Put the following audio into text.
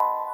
you